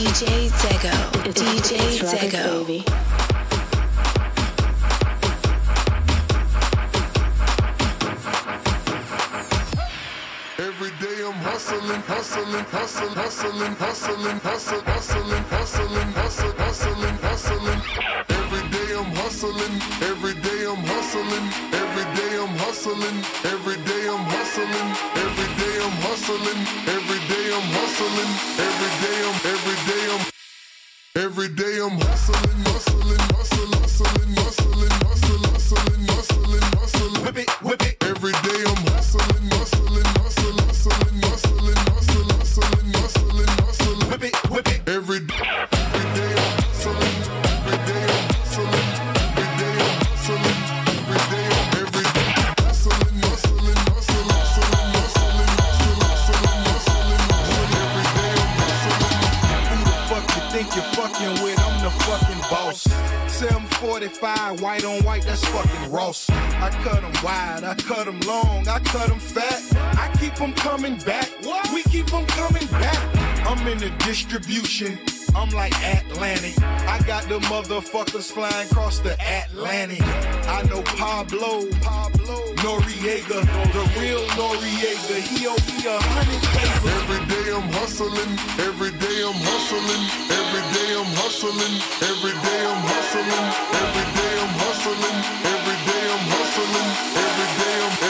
DJ Zego. DJ Zego. baby. Every day I'm hustling, hustling, hustling, hustling, hustling, hustling, hustling, hustling, hustling, hustling, hustling. Every day I'm hustling, every day I'm hustling, every day I'm hustling, every day I'm hustling, every day I'm hustling, every day I'm hustling, every day I'm, every day I'm, every day I'm hustling, hustling, hustling, hustling, hustling, hustling, hustling, hustling, hustling. Whip it, whip it. Every day I'm hustling, hustling, hustling, hustling, hustling, hustling, hustling, hustling, hustling. Whip it, whip it. Every every day you're fucking with? I'm the fucking boss. 745, white on white, that's fucking Ross. I cut them wide, I cut them long, I cut them fat. I keep them coming back. We keep them coming back. I'm in the distribution. I'm like Atlantic. I got the motherfuckers flying across the Atlantic. I know Pablo, Pablo, Noriega, the real Noriega. He owe me a hundred papers. Every day I'm hustling, every day I'm hustling, every day I'm hustling, every day I'm hustling, every day I'm hustling, every day I'm hustling, every day I'm,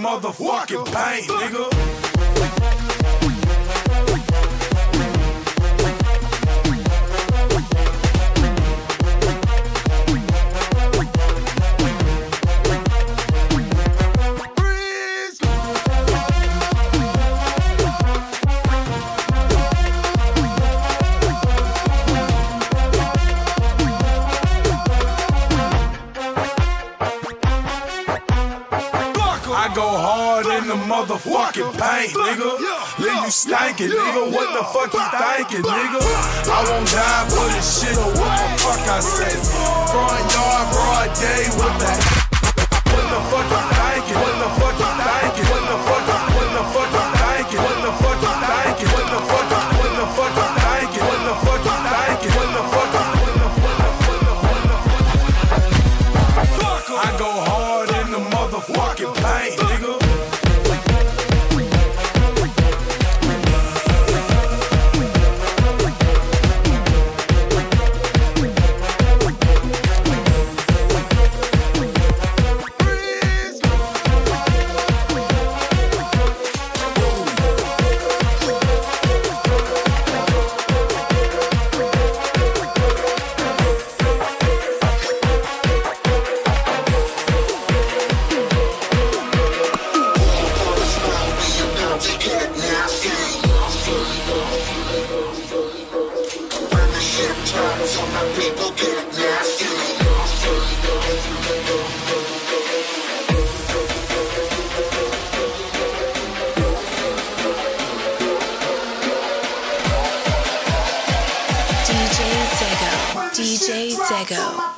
motherfucking pain, nigga. Stankin', nigga. What the fuck you thinking, nigga? I won't die for this shit or what the fuck I say. Front yard, broad day, what the What the fuck DJ Dego.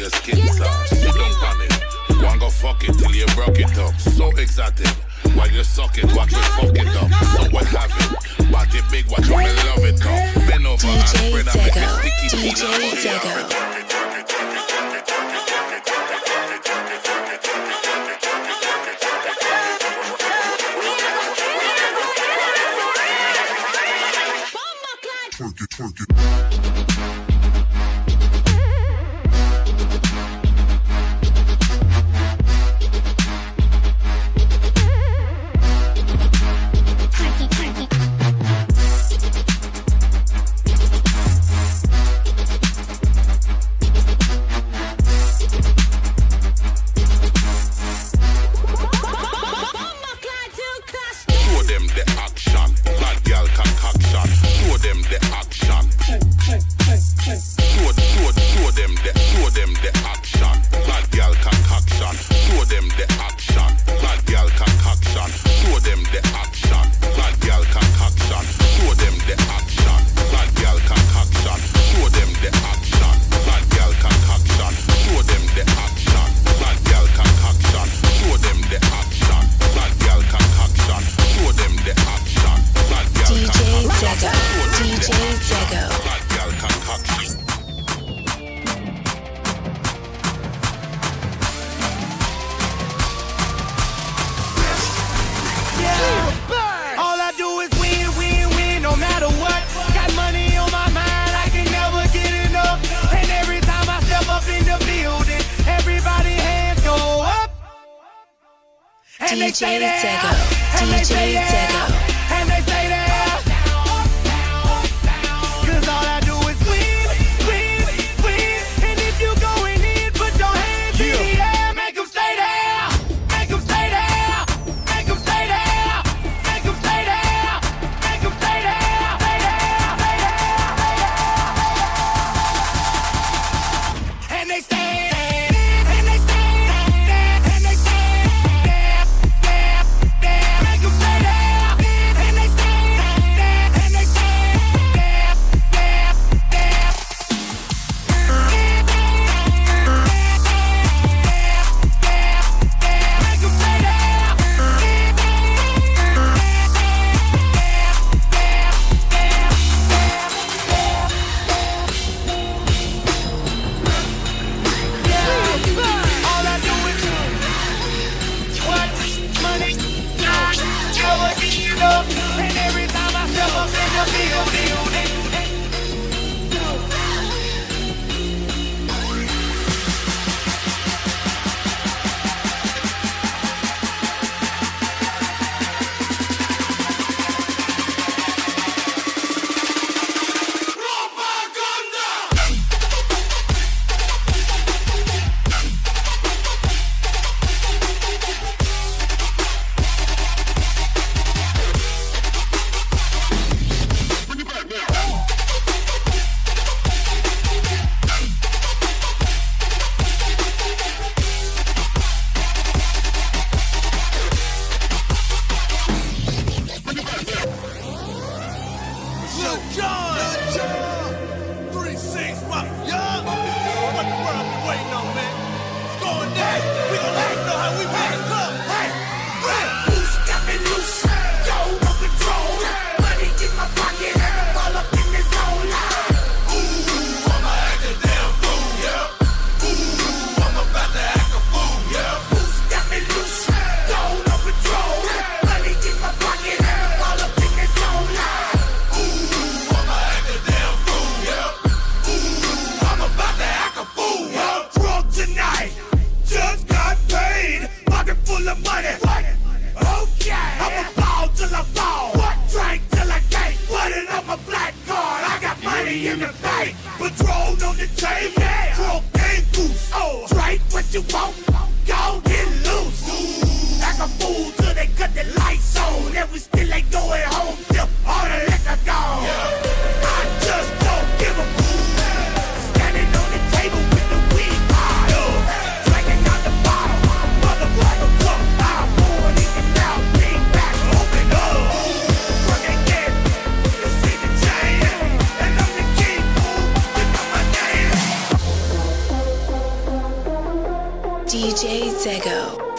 your skin soft. Sit down. One go fuck it till you broke it up. So exotic. While you suck it, watch me fuck it up. So what have it? Big, watch love it up. Bend over and spread out like a sticky DJ twerk it, twerk it.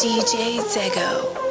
DJ Zego.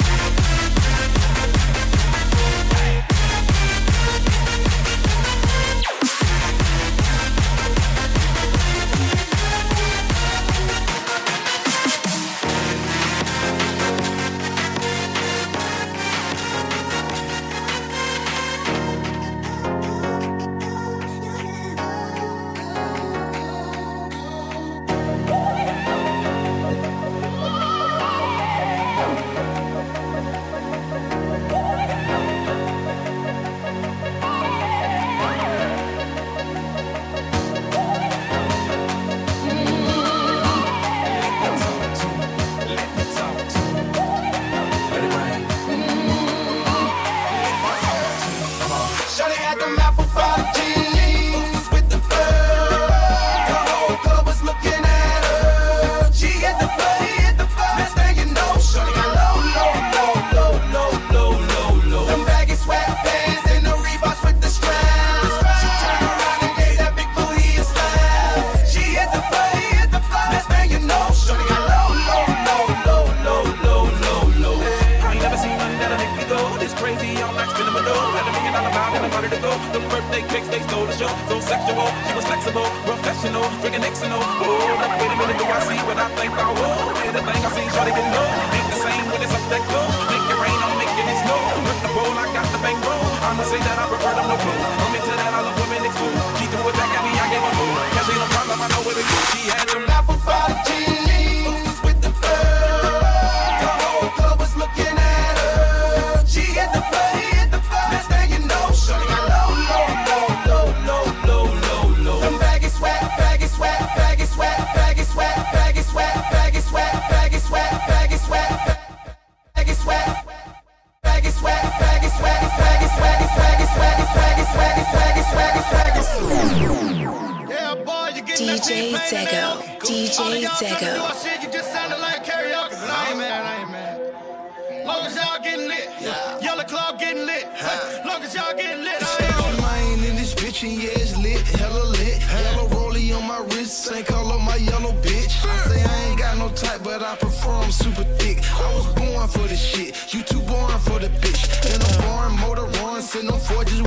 Zego, DJ Zego. You just sounded like karaoke. I ain't mad, I ain't mad. Long as y'all getting lit. Yeah. Yellow club getting lit. Huh. Long as y'all getting lit. I ain't in this bitch and yeah, it's lit. Hella lit. Hella rollie on my wrist. Same color my yellow bitch. I say I ain't got no type, but I prefer I'm super thick. I was born for the shit. You too born for the bitch. And I'm born motor run, send no forges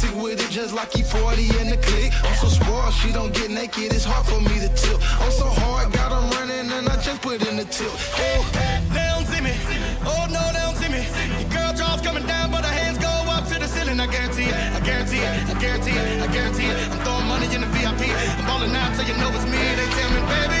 Basic with it, just like he 40 in the click. I'm so spoiled, she don't get naked, it's hard for me to tilt. I'm so hard, got him running, and I just put in the tilt. Oh, they don't see me. Oh, no, they don't see me. Your girl draws coming down, but her hands go up to the ceiling. I guarantee it, I guarantee it, I guarantee it, I guarantee it. I'm throwing money in the VIP. I'm balling out till you know it's me. They tell me, baby.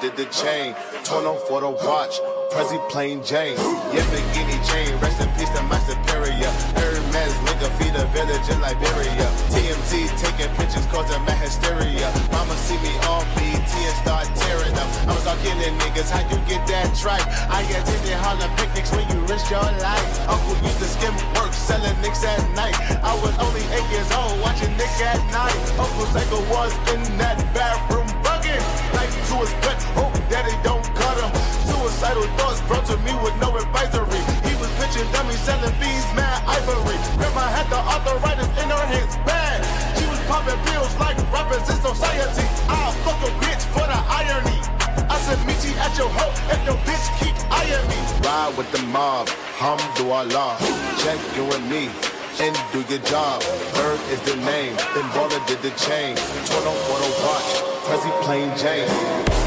Did the chain. Tono for the watch, Prezi plain Jane. Yeah, bikini chain, rest in peace to my superior. Hermes nigga feed a village in Liberia. TMZ taking pictures causing my hysteria. Mama see me on BT and start tearing up. I was all killing niggas, how you get that tripe? I attended Harlem picnics when you risk your life. Uncle used to skim work, selling nicks at night. I was only eight years old, watching Nick at night. Uncle Psycho was in that bathroom Life to his hope daddy don't cut him. Suicidal thoughts brought to me with no advisory. He was pitching dummies, selling bees, mad ivory. Grandma had the arthritis in her hands, bad. She was popping pills like rappers in society. I'll fuck a bitch for the irony. I said, meet you at your hoe if your bitch keep eyeing me. Ride with the mob, hum do Allah. Check you and me. And do your job. Bird is the name. Then baller did the chain. Tono for watch. Prezi plain Jane.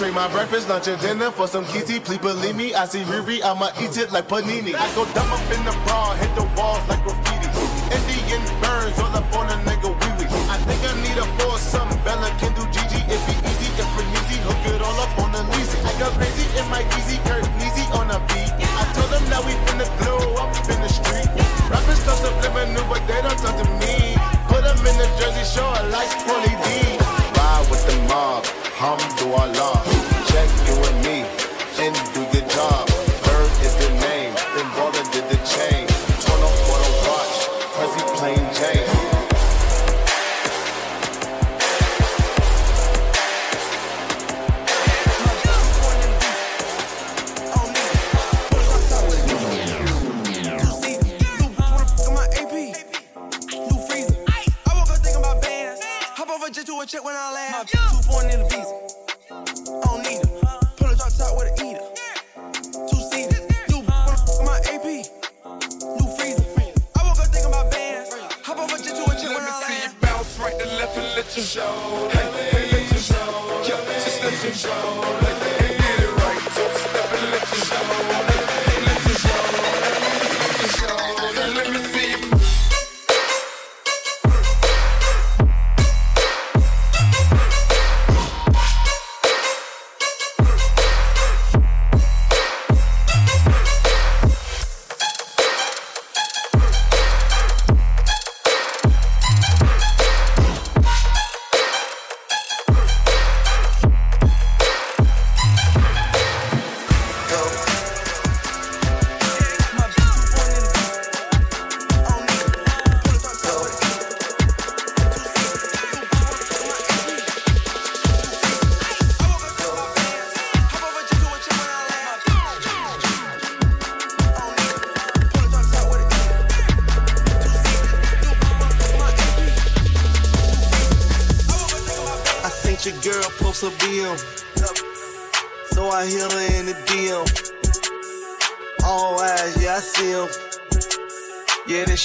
Trade my breakfast, lunch, and dinner for some kitty. Please believe me, I see Riri, I'ma eat it like panini. I go dumb up in the bra, hit the walls like graffiti. Indian burns all up on a nigga wee wee. I think I need a foursome. Bella can do Gigi if he easy, if we easy, hook it all up on the leasy. I go crazy in my easy, Kurt Easy on a beat. I told them that we finna blow up in the street. Rappers talk subliminal, but they don't talk to me. Put them in the Jersey Shore like Paulie D. Ride with the mob, hum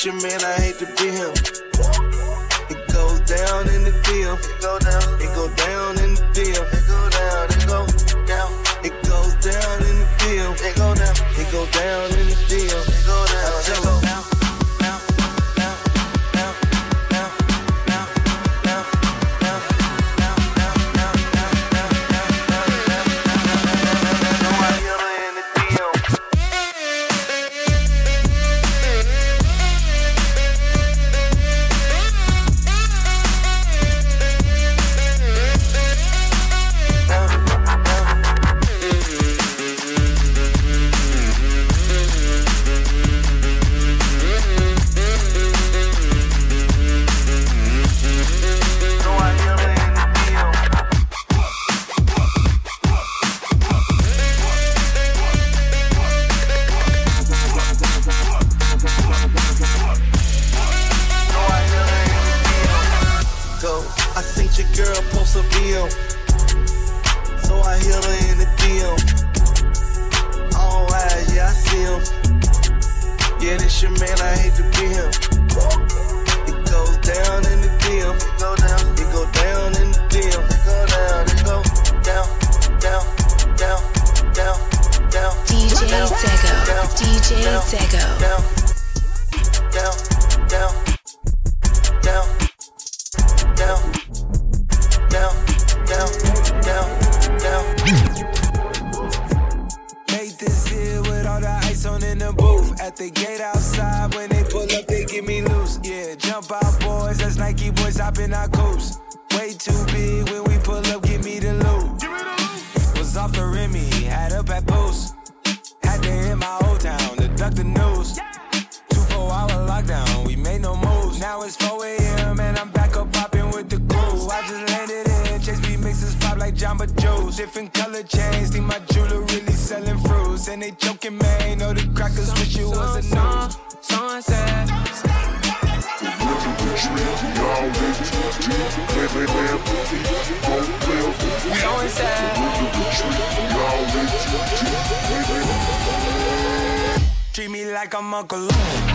Man, DJ Zego. Down, down, down. At the gate outside, when they pull up, they give me loose. Yeah, jump out, boys. That's Nike boys hopping our coast. like I'm Uncle Lou.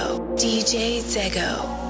Zego. DJ Zego.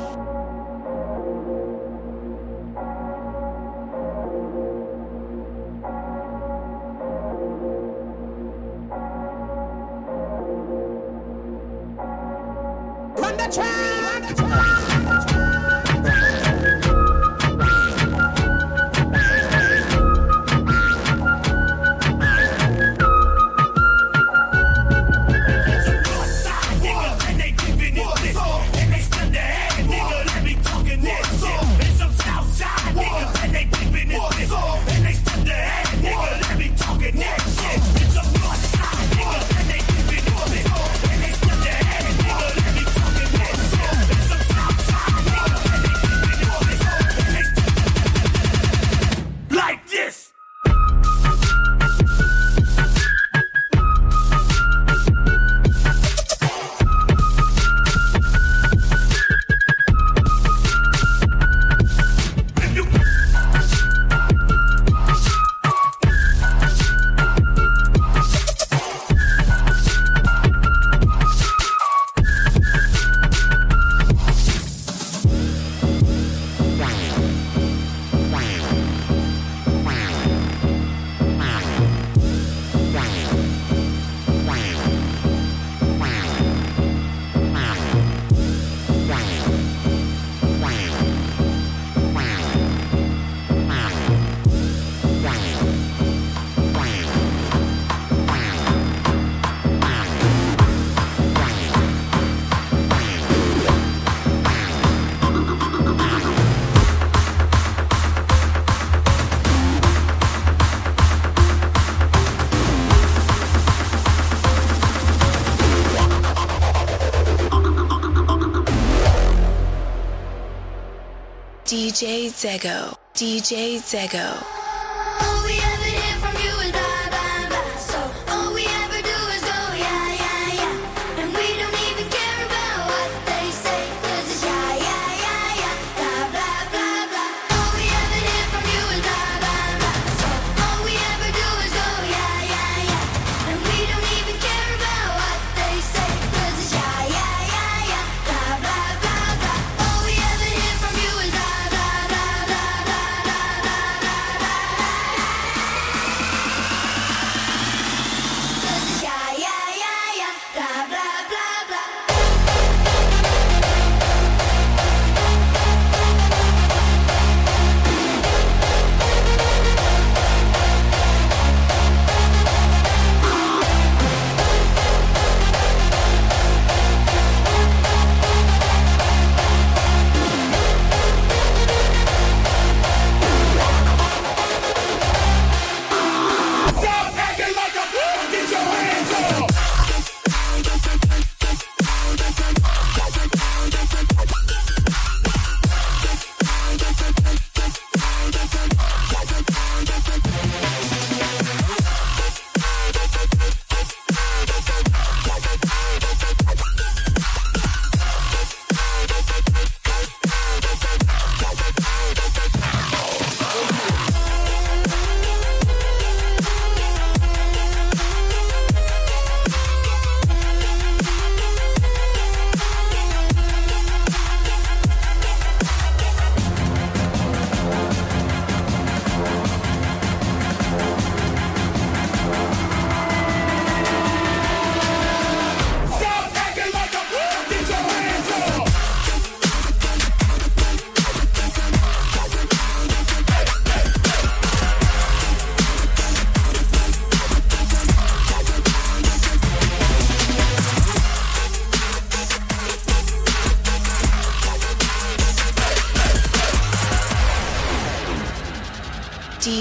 DJ Zego. DJ Zego.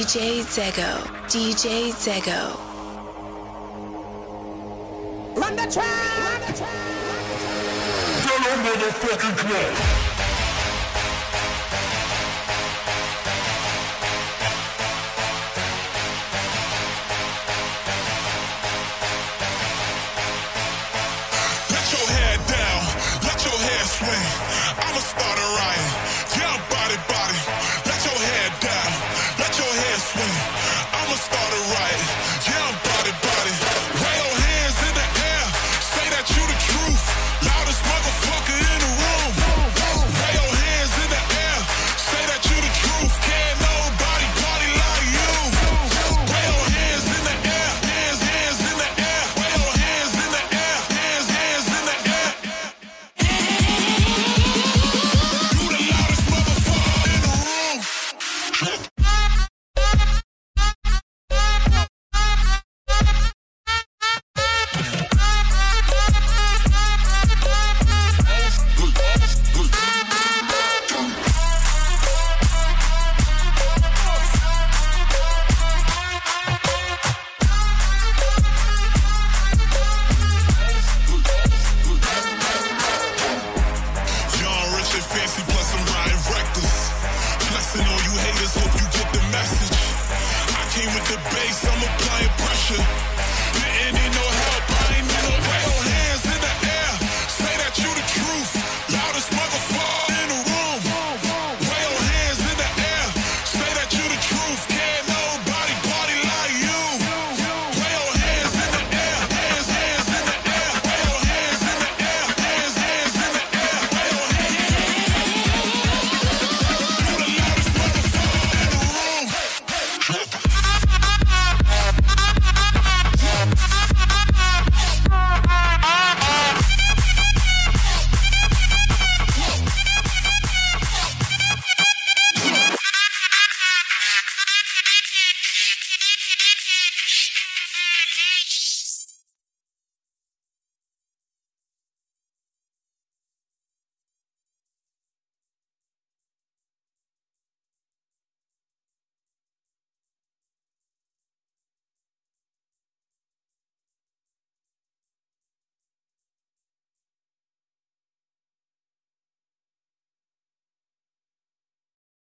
DJ Zego. DJ Zego. Run the track! Run the track! Run the track! Run the track!